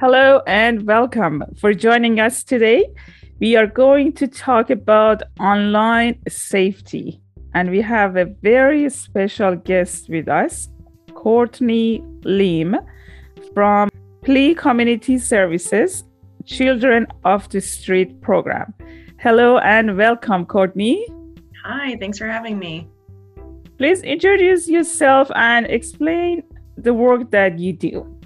Hello and welcome for joining us today. We are going to talk about online safety, and we have a very special guest with us, Courtney Liem from PLEA Community Services Children of the Street program. Hello and welcome, Courtney. Hi, thanks for having me. Please introduce yourself and explain the work that you do.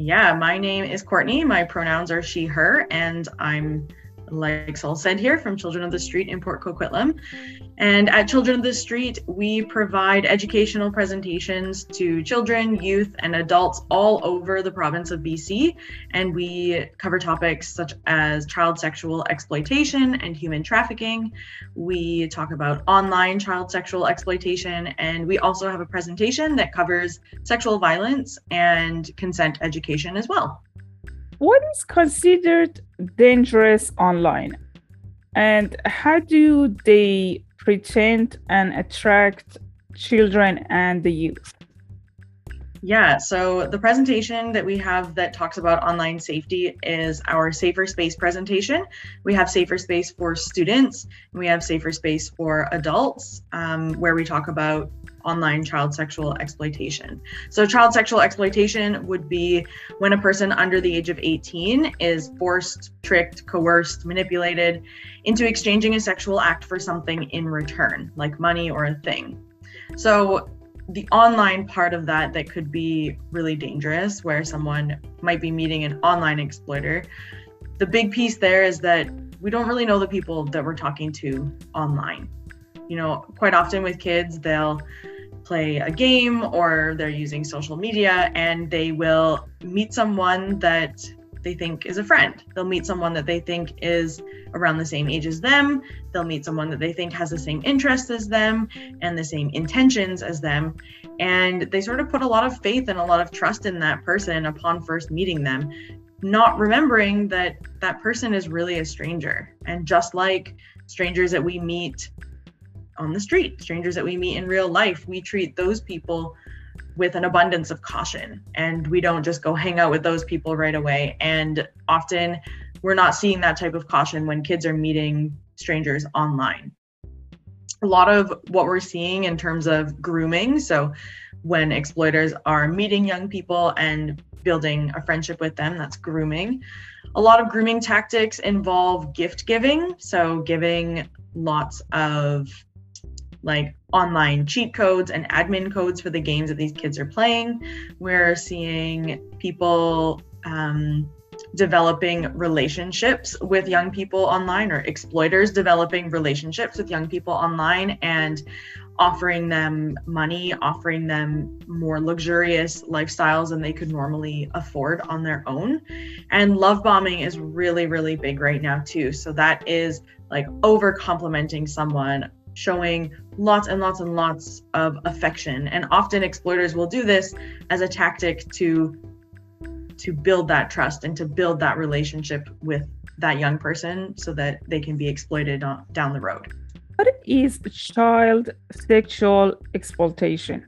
Yeah, my name is Courtney. My pronouns are she, her, and I'm like Saul said here, from Children of the Street in Port Coquitlam. And at Children of the Street, we provide educational presentations to children, youth, and adults all over the province of BC. And we cover topics such as child sexual exploitation and human trafficking. We talk about online child sexual exploitation. And we also have a presentation that covers sexual violence and consent education as well what is considered dangerous online? And how do they pretend and attract children and the youth yeah, so the presentation that we have that talks about online safety is our Safer Space presentation. We have Safer Space for students, we have Safer Space for adults, um, where we talk about online child sexual exploitation. So, child sexual exploitation would be when a person under the age of 18 is forced, tricked, coerced, manipulated into exchanging a sexual act for something in return, like money or a thing. So, the online part of that that could be really dangerous where someone might be meeting an online exploiter. The big piece there is that we don't really know the people that we're talking to online. You know quite often with kids they'll play a game or they're using social media and they will meet someone that they think is a friend. They'll meet someone that they think is around the same age as them. They'll meet someone that they think has the same interests as them and the same intentions as them. And they sort of put a lot of faith and a lot of trust in that person upon first meeting them, not remembering that that person is really a stranger. And just like strangers that we meet on the street, strangers that we meet in real life, we treat those people with an abundance of caution and we don't just go hang out with those people right away. And often we're not seeing that type of caution when kids are meeting strangers online. A lot of what we're seeing in terms of grooming, so when exploiters are meeting young people and building a friendship with them, that's grooming. A lot of grooming tactics involve gift giving, so giving lots of like online cheat codes and admin codes for the games that these kids are playing. We're seeing people um, developing relationships with young people online or exploiters developing relationships with young people online and offering them money, offering them more luxurious lifestyles than they could normally afford on their own. And love bombing is really, really big right now, too. So that is like over complimenting someone showing lots and lots and lots of affection. And often exploiters will do this as a tactic to to build that trust and to build that relationship with that young person so that they can be exploited on, down the road. What is child sexual exploitation?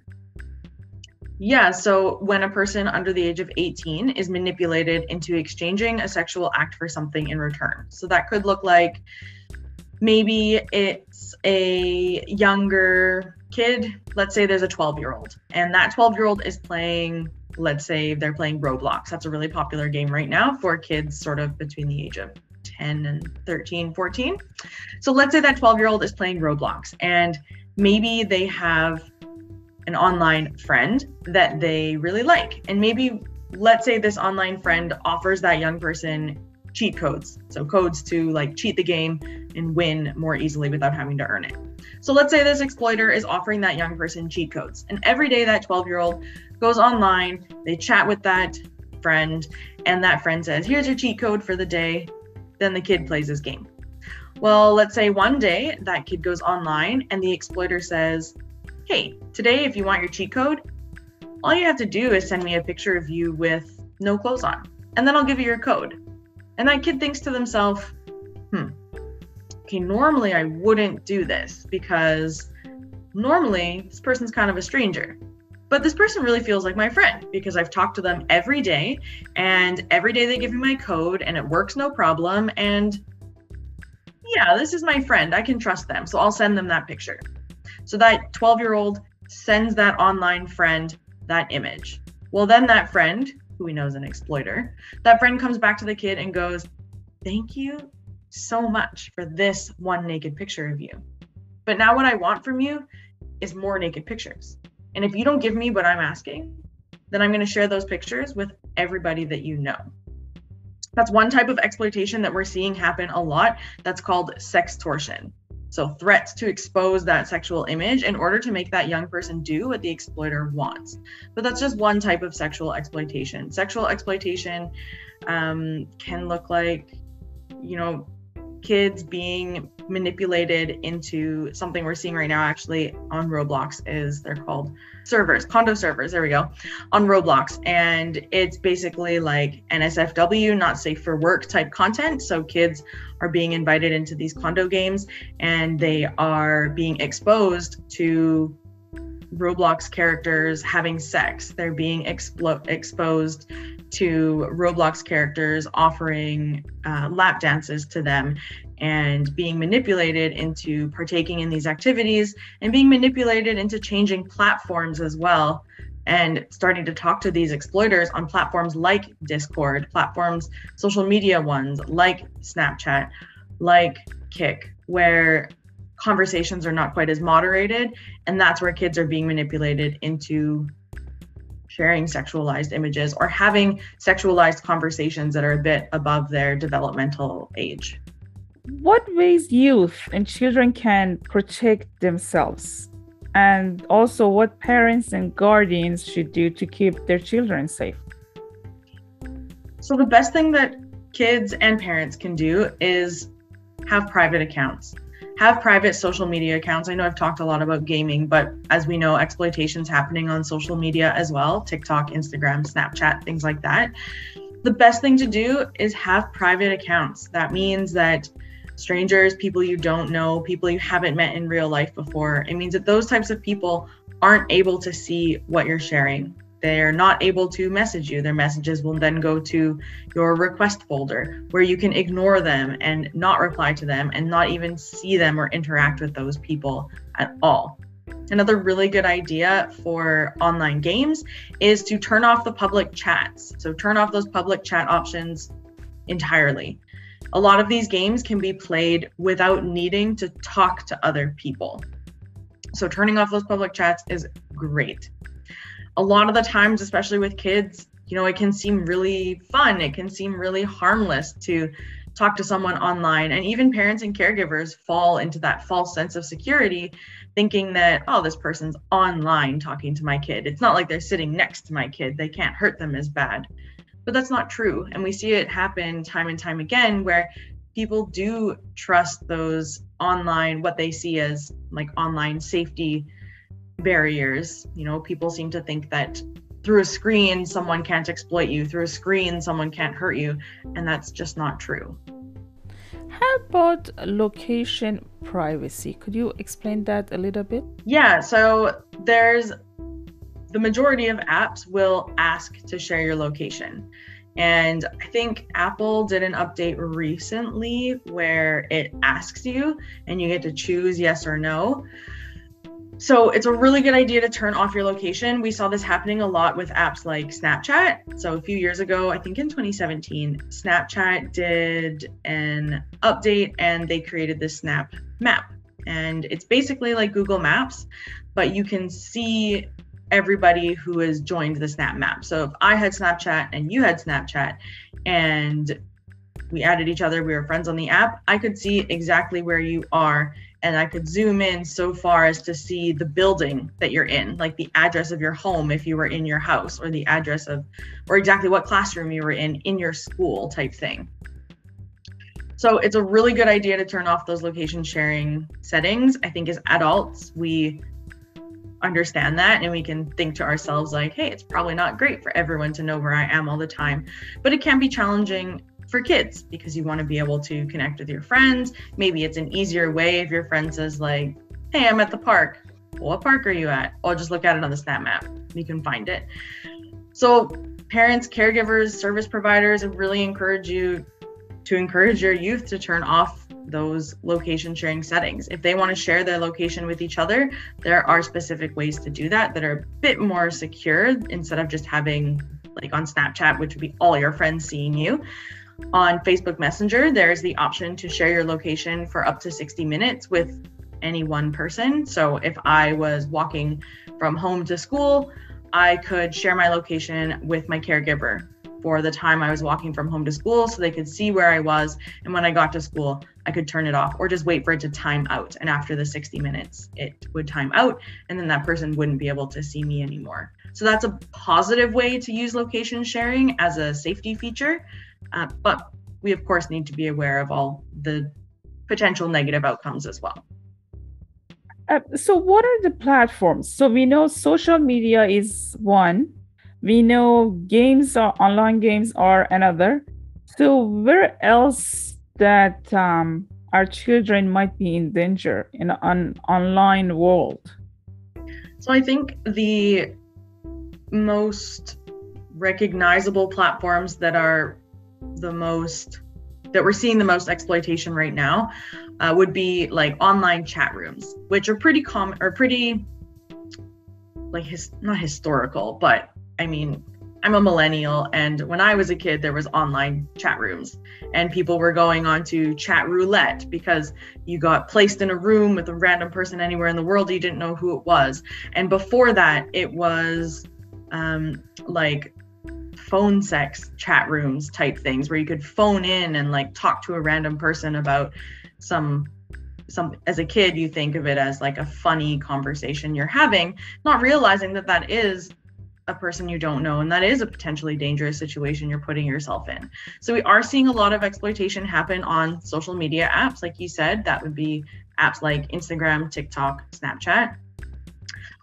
Yeah, so when a person under the age of 18 is manipulated into exchanging a sexual act for something in return. So that could look like maybe it's a younger kid. Let's say there's a 12 year old and that 12 year old is playing let's say they're playing roblox. That's a really popular game right now for kids sort of between the age of 10 and 13 14 so let's say that 12 year old is playing roblox and maybe they have an online friend that they really like. And maybe let's say this online friend offers that young person cheat codes. So codes to like cheat the game and win more easily without having to earn it. So let's say this exploiter is offering that young person cheat codes. And every day that 12 year old goes online, they chat with that friend, and that friend says, Here's your cheat code for the day. Then the kid plays his game. Well, let's say one day that kid goes online and the exploiter says, Hey, today, if you want your cheat code, all you have to do is send me a picture of you with no clothes on, and then I'll give you your code. And that kid thinks to themselves, hmm, okay, normally I wouldn't do this because normally this person's kind of a stranger. but this person really feels like my friend because I've talked to them every day and every day they give me my code and it works no problem. And yeah, this is my friend. I can trust them. So I'll send them that picture. So that 12 year old sends that online friend that image. Well, then that friend, who we know is an exploiter, that friend comes back to the kid and goes, Thank you so much for this one naked picture of you. But now what I want from you is more naked pictures. And if you don't give me what I'm asking, then I'm going to share those pictures with everybody that you know. That's one type of exploitation that we're seeing happen a lot. That's called sex sextortion. So, threats to expose that sexual image in order to make that young person do what the exploiter wants. But that's just one type of sexual exploitation. Sexual exploitation um, can look like, you know, kids being manipulated into something we're seeing right now actually on Roblox is they're called servers, condo servers, there we go, on Roblox. And it's basically like NSFW, not safe for work type content. So kids are being invited into these condo games and they are being exposed to Roblox characters having sex. They're being explo- exposed to Roblox characters offering uh, lap dances to them and being manipulated into partaking in these activities and being manipulated into changing platforms as well and starting to talk to these exploiters on platforms like Discord, platforms, social media ones like Snapchat, like Kick, where conversations are not quite as moderated. And that's where kids are being manipulated into sharing sexualized images or having sexualized conversations that are a bit above their developmental age. What ways youth and children can protect themselves? And also, what parents and guardians should do to keep their children safe? So, the best thing that kids and parents can do is have private accounts have private social media accounts. I know I've talked a lot about gaming, but as we know, exploitation's happening on social media as well TikTok, Instagram, Snapchat, things like that. The best thing to do is have private accounts. That means that strangers, people you don't know, people you haven't met in real life before, it means that those types of people aren't able to see what you're sharing they're not able to message you. Their messages will then go to your request folder where you can ignore them and not reply to them and not even see them or interact with those people at all. Another really good idea for online games is to turn off the public chats. So, turn off those public chat options entirely. A lot of these games can be played without needing to talk to other people. So, turning off those public chats is great a lot of the times, especially with kids, you know, it can seem really fun. It can seem really harmless to talk to someone online. And even parents and caregivers fall into that false sense of security, thinking that, oh, this person's online talking to my kid. It's not like they're sitting next to my kid. They can't hurt them as bad. But that's not true. And we see it happen time and time again where people do trust those online, what they see as like online safety barriers. You know, people seem to think that through a screen, someone can't exploit you, through a screen, someone can't hurt you. And that's just not true. How about location privacy? Could you explain that a little bit? Yeah, so there's the majority of apps will ask to share your location. And I think Apple did an update recently where it asks you and you get to choose yes or no. So it's a really good idea to turn off your location. We saw this happening a lot with apps like Snapchat. So a few years ago, I think in 2017, Snapchat did an update and they created this Snap map. And it's basically like Google Maps, but you can see everybody who has joined the Snap map. So if I had Snapchat and you had Snapchat and we added each other, we were friends on the app, I could see exactly where you are and I could zoom in so far as to see the building that you're in, like the address of your home if you were in your house, or the address of, or exactly what classroom you were in in your school type thing. So it's a really good idea to turn off those location sharing settings. I think as adults, we understand that and we can think to ourselves like hey it's probably not great for everyone to know where i am all the time but it can be challenging for kids because you want to be able to connect with your friends. Maybe it's an easier way if your friend says, like, hey, I'm at the park. what park are you at? Oh, just look at it on the Snap map. You can find it. So parents, caregivers, service providers I really encourage you to encourage your youth to turn off those location sharing settings. If they want to share their location with each other, there are specific ways to do that that are a bit more secure instead of just having like on Snapchat, which would be all your friends seeing you. On Facebook Messenger, there's the option to share your location for up to 60 minutes with any one person. So if I was walking from home to school, I could share my location with my caregiver for the time I was walking from home to school so they could see where I was. And when I got to school, I could turn it off or just wait for it to time out. And after the 60 minutes, it would time out. And then that person wouldn't be able to see me anymore. So that's a positive way to use location sharing as a safety feature. Uh, but we, of course, need to be aware of all the potential negative outcomes as well. Uh, so, what are the platforms? So, we know social media is one, we know games or online games are another. So, where else that um, our children might be in danger in an online world? So, I think the most recognizable platforms that are the most that we're seeing the most exploitation right now uh, would be like online chat rooms, which are pretty common or pretty like his not historical, but I mean, I'm a millennial, and when I was a kid, there was online chat rooms, and people were going on to Chatroulette because you got placed in a room with a random person anywhere in the world, you didn't know who it was. And before that, it was um, like phone sex chat rooms type things where you could phone in and like talk to a random person about some some as a kid you think of it as like a funny conversation you're having not realizing that that is a person you don't know and that is a potentially dangerous situation you're putting yourself in. So we are seeing a lot of exploitation happen on social media apps like you said. That would be apps like instagram tiktok snapchat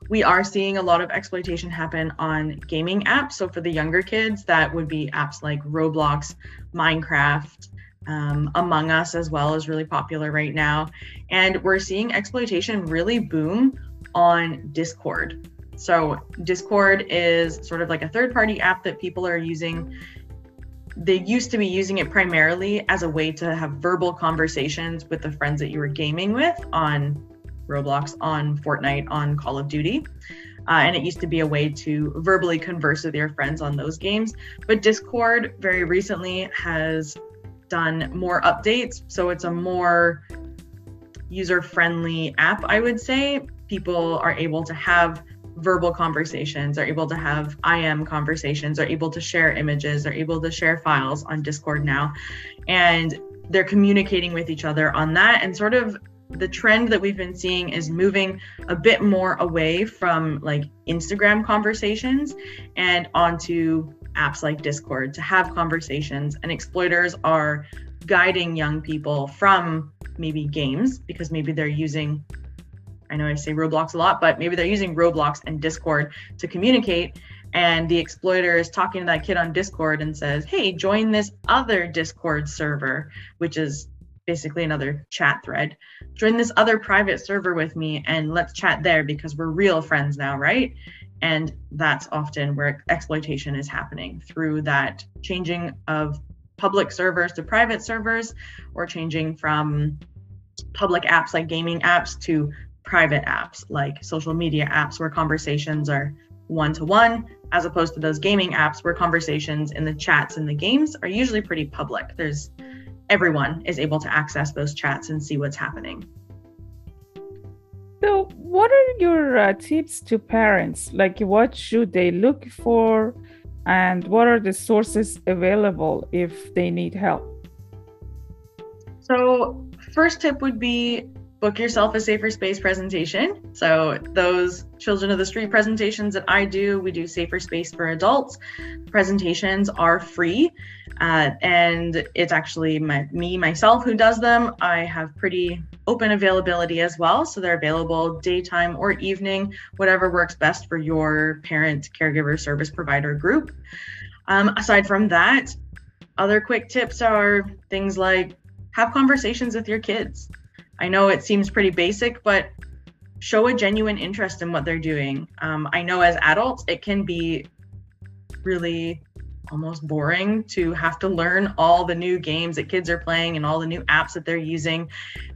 we are seeing a lot of exploitation happen on gaming apps. So for the younger kids, that would be apps like Roblox, Minecraft, um, Among Us as well is really popular right now. And we're seeing exploitation really boom on Discord. So Discord is sort of like a third party app that people are using. They used to be using it primarily as a way to have verbal conversations with the friends that you were gaming with on Roblox, on Fortnite, on Call of Duty. Uh, and it used to be a way to verbally converse with your friends on those games. But Discord very recently has done more updates. So it's a more user friendly app, I would say. People are able to have verbal conversations, are able to have IM conversations, are able to share images, are able to share files on Discord now. And they're communicating with each other on that and sort of the trend that we've been seeing is moving a bit more away from like Instagram conversations and onto apps like Discord to have conversations. And exploiters are guiding young people from maybe games because maybe they're using, I know I say Roblox a lot, but maybe they're using Roblox and Discord to communicate. And the exploiter is talking to that kid on Discord and says, Hey, join this other Discord server, which is basically another chat thread. Join this other private server with me and let's chat there because we're real friends now, right? And that's often where exploitation is happening through that changing of public servers to private servers or changing from public apps like gaming apps to private apps like social media apps where conversations are one to one as opposed to those gaming apps where conversations in the chats in the games are usually pretty public. There's everyone is able to access those chats and see what's happening. So, what are your uh, tips to parents? Like, what should they look for, and what are the sources available if they need help? So, first tip would be book yourself a safer space presentation. So, those children of the street presentations that I do, we do safer space for adults. Presentations are free, uh, and it's actually my, me myself who does them. I have pretty open availability as well, so they're available daytime or evening, whatever works best for your parent, caregiver, service provider group. Um, aside from that, other quick tips are things like have conversations with your kids I know it seems pretty basic, but show a genuine interest in what they're doing. Um, I know as adults, it can be really almost boring to have to learn all the new games that kids are playing and all the new apps that they're using.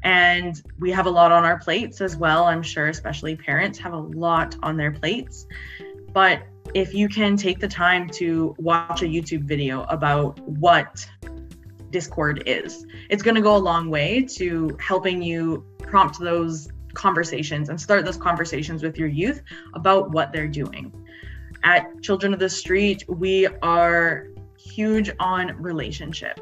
And we have a lot on our plates as well. I'm sure, especially parents have a lot on their plates. But if you can take the time to watch a YouTube video about what Discord is, it's going to go a long way to helping you prompt those conversations and start those conversations with your youth about what they're doing. At Children of the Street, we are huge on relationship.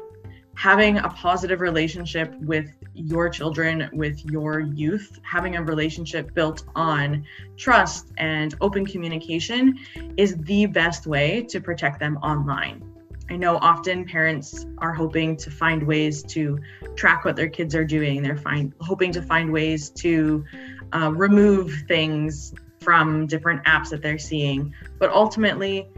Having a positive relationship with your children, with your youth, having a relationship built on trust and open communication is the best way to protect them online. I know often parents are hoping to find ways to track what their kids are doing. They're find, hoping to find ways to uh, remove things from different apps that they're seeing. But ultimately,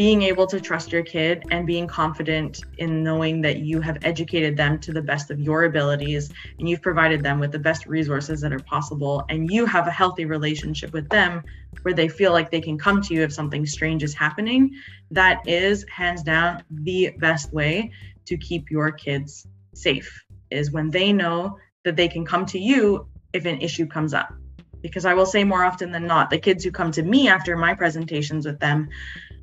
being able to trust your kid and being confident in knowing that you have educated them to the best of your abilities and you've provided them with the best resources that are possible and you have a healthy relationship with them where they feel like they can come to you if something strange is happening that is hands down the best way to keep your kids safe is when they know that they can come to you if an issue comes up. Because i will say more often than not the kids who come to me after my presentations with them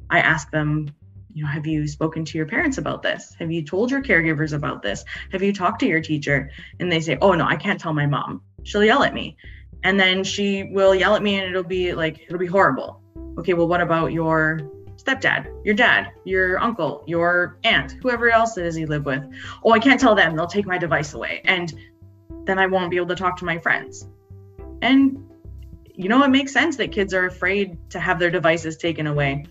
I ask them, you know, have you spoken to your parents about this? Have you told your caregivers about this? Have you talked to your teacher? And they say, oh, no, I can't tell my mom. She'll yell at me. And then she will yell at me and it'll be like, it'll be horrible. Okay, well, what about your stepdad, your dad, your uncle, your aunt, whoever else it is you live with? Oh, I can't tell them. They'll take my device away. And then I won't be able to talk to my friends. And you know, it makes sense that kids are afraid to have their devices taken away.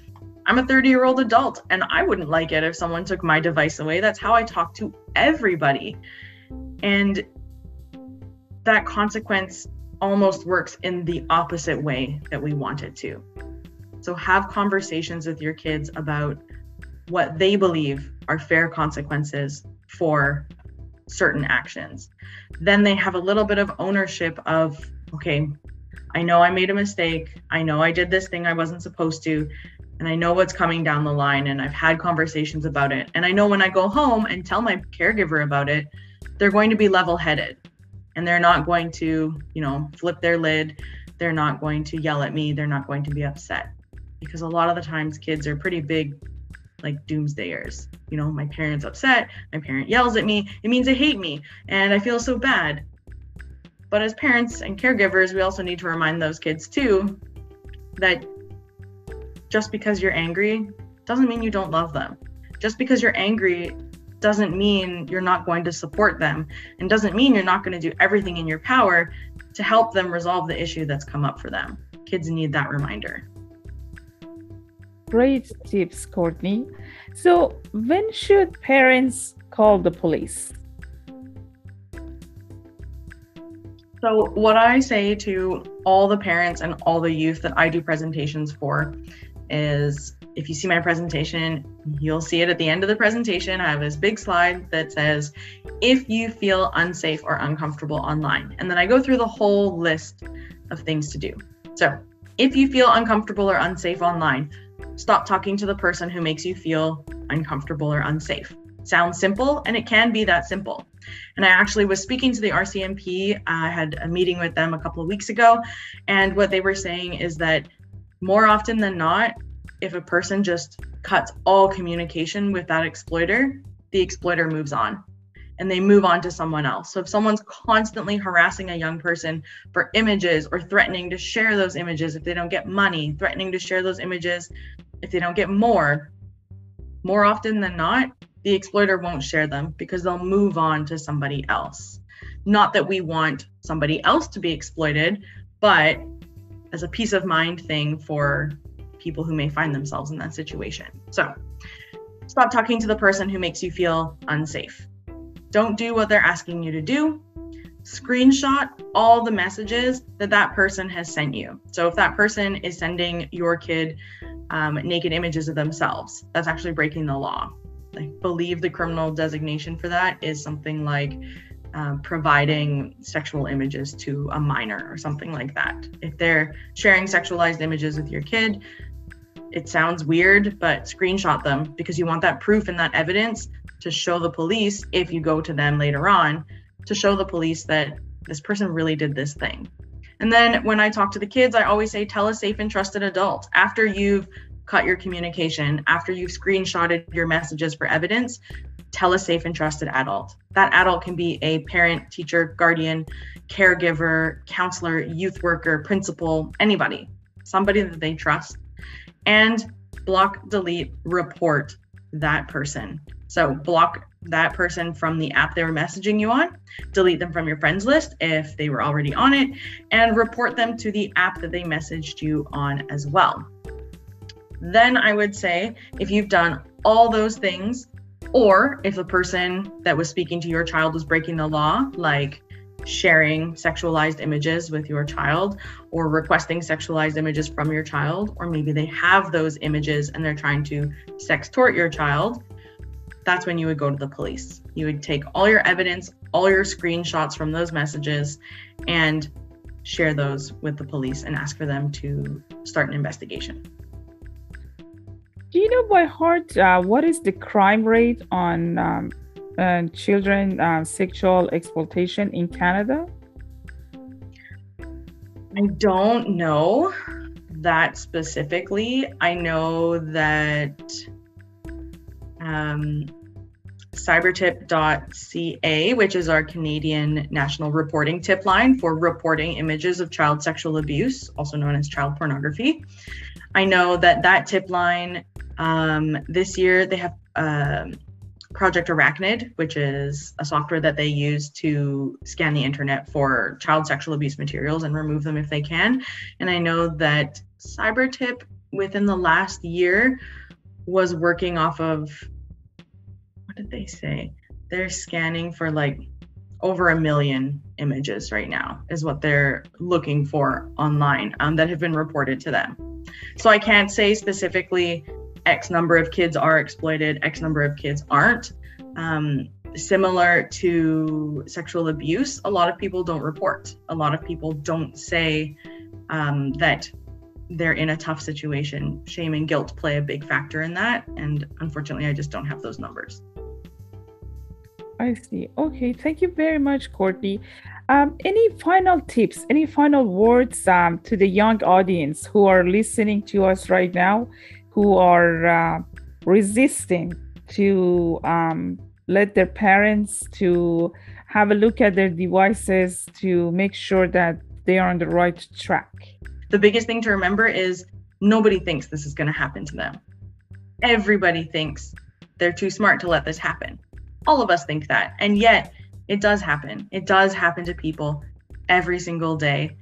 I'm a 30 year old adult and I wouldn't like it if someone took my device away. That's how I talk to everybody. And that consequence almost works in the opposite way that we want it to. So have conversations with your kids about what they believe are fair consequences for certain actions. Then they have a little bit of ownership of, okay, I know I made a mistake. I know I did this thing I wasn't supposed to and I know what's coming down the line and I've had conversations about it. And I know when I go home and tell my caregiver about it, they're going to be level headed and they're not going to, you know, flip their lid. They're not going to yell at me. They're not going to be upset because a lot of the times kids are pretty big, like doomsdayers. You know, my parent's upset. My parent yells at me. It means they hate me and I feel so bad. But as parents and caregivers, we also need to remind those kids too that just because you're angry doesn't mean you don't love them. Just because you're angry doesn't mean you're not going to support them and doesn't mean you're not going to do everything in your power to help them resolve the issue that's come up for them. Kids need that reminder. Great tips, Courtney. So, when should parents call the police? So, what I say to all the parents and all the youth that I do presentations for is if you see my presentation, you'll see it at the end of the presentation. I have this big slide that says, if you feel unsafe or uncomfortable online. And then I go through the whole list of things to do. So, if you feel uncomfortable or unsafe online, stop talking to the person who makes you feel uncomfortable or unsafe. Sounds simple, and it can be that simple. And I actually was speaking to the RCMP. I had a meeting with them a couple of weeks ago, and what they were saying is that more often than not, if a person just cuts all communication with that exploiter, the exploiter moves on and they move on to someone else. So if someone's constantly harassing a young person for images or threatening to share those images if they don't get money, threatening to share those images if they don't get more, more often than not, the exploiter won't share them because they'll move on to somebody else. Not that we want somebody else to be exploited, but as a peace of mind thing for people who may find themselves in that situation. So stop talking to the person who makes you feel unsafe. Don't do what they're asking you to do. Screenshot all the messages that that person has sent you. So if that person is sending your kid um, naked images of themselves, that's actually breaking the law. I believe the criminal designation for that is something like uh, providing sexual images to a minor or something like that. If they're sharing sexualized images with your kid, it sounds weird, but screenshot them because you want that proof and that evidence to show the police if you go to them later on to show the police that this person really did this thing. And then when I talk to the kids, I always say, tell a safe and trusted adult. After you've cut your communication, after you've screenshotted your messages for evidence, tell a safe and trusted adult. That adult can be a parent, teacher, guardian, caregiver, counselor, youth worker, principal, anybody, somebody that they trust. And block, delete, report that person. So block that person from the app they were messaging you on, delete them from your friends list if they were already on it, and report them to the app that they messaged you on as well. Then I would say if you've done all those things, or if the person that was speaking to your child was breaking the law, like sharing sexualized images with your child or requesting sexualized images from your child, or maybe they have those images and they're trying to sextort your child, that's when you would go to the police. You would take all your evidence, all your screenshots from those messages, and share those with the police and ask for them to start an investigation. Do you know by heart uh, what is the crime rate on um, uh, children uh, sexual exploitation in Canada? I don't know that specifically. I know that um, cybertip.ca, which is our Canadian national reporting tip line for reporting images of child sexual abuse, also known as child pornography. I know that that tip line um, this year they have um, Project Arachnid, which is a software that they use to scan the internet for child sexual abuse materials and remove them if they can. And I know that CyberTip within the last year was working off of what did they say? They're scanning for like over a million images right now is what they're looking for online um, that have been reported to them. So I can't say specifically X number of kids are exploited, X number of kids aren't. Um, similar to sexual abuse, a lot of people don't report. A lot of people don't say um, that they're in a tough situation. Shame and guilt play a big factor in that. And unfortunately, I just don't have those numbers. I see. Okay, thank you very much, Courtney. Um, any final tips, any final words um, to the young audience who are listening to us right now, who are uh, resisting to um, let their parents to have a look at their devices to make sure that they are on the right track? The biggest thing to remember is nobody thinks this is going to happen to them. Everybody thinks they're too smart to let this happen all of us think that. And yet it does happen. It does happen to people every single day.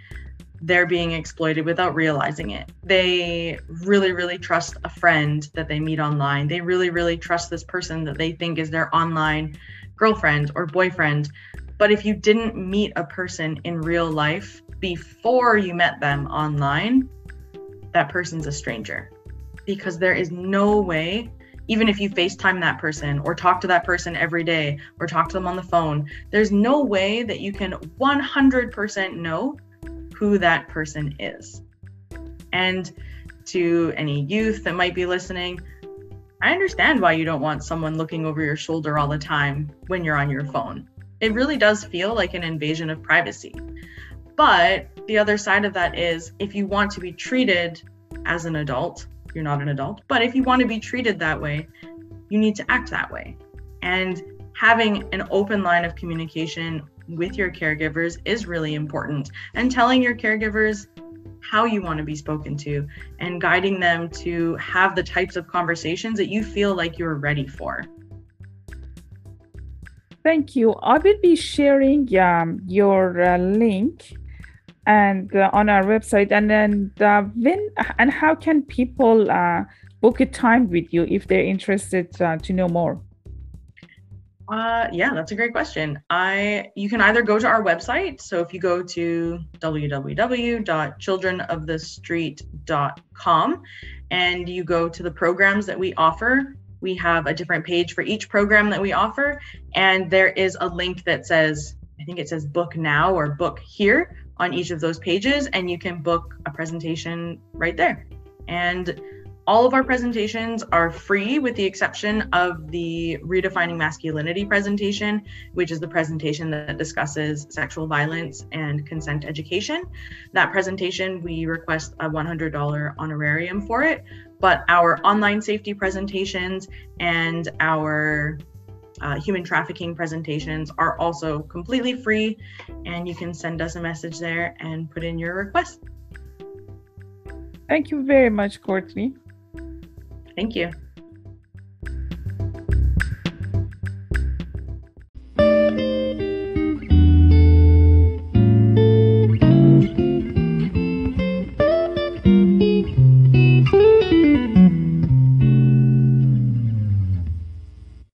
They're being exploited without realizing it. They really, really trust a friend that they meet online. They really, really trust this person that they think is their online girlfriend or boyfriend. But if you didn't meet a person in real life before you met them online, that person's a stranger because there is no way even if you FaceTime that person or talk to that person every day or talk to them on the phone, there's no way that you can 100% know who that person is. And to any youth that might be listening, I understand why you don't want someone looking over your shoulder all the time when you're on your phone. It really does feel like an invasion of privacy. But the other side of that is if you want to be treated as an adult, you're not an adult. But if you want to be treated that way, you need to act that way. And having an open line of communication with your caregivers is really important. And telling your caregivers how you want to be spoken to and guiding them to have the types of conversations that you feel like you're ready for. Thank you. I will be sharing um, your uh, link and uh, on our website and then uh, when and how can people uh, book a time with you if they're interested uh, to know more uh, yeah that's a great question. I you can either go to our website. So if you go to www.childrenofthestreet.com and you go to the programs that we offer we have a different page for each program that we offer. And there is a link that says I think it says book now or book here on each of those pages, and you can book a presentation right there. And all of our presentations are free with the exception of the Redefining Masculinity presentation, which is the presentation that discusses sexual violence and consent education. That presentation, we request a $100 honorarium for it, but our online safety presentations and our uh, human trafficking presentations are also completely free, and you can send us a message there and put in your request. Thank you very much, Courtney. Thank you.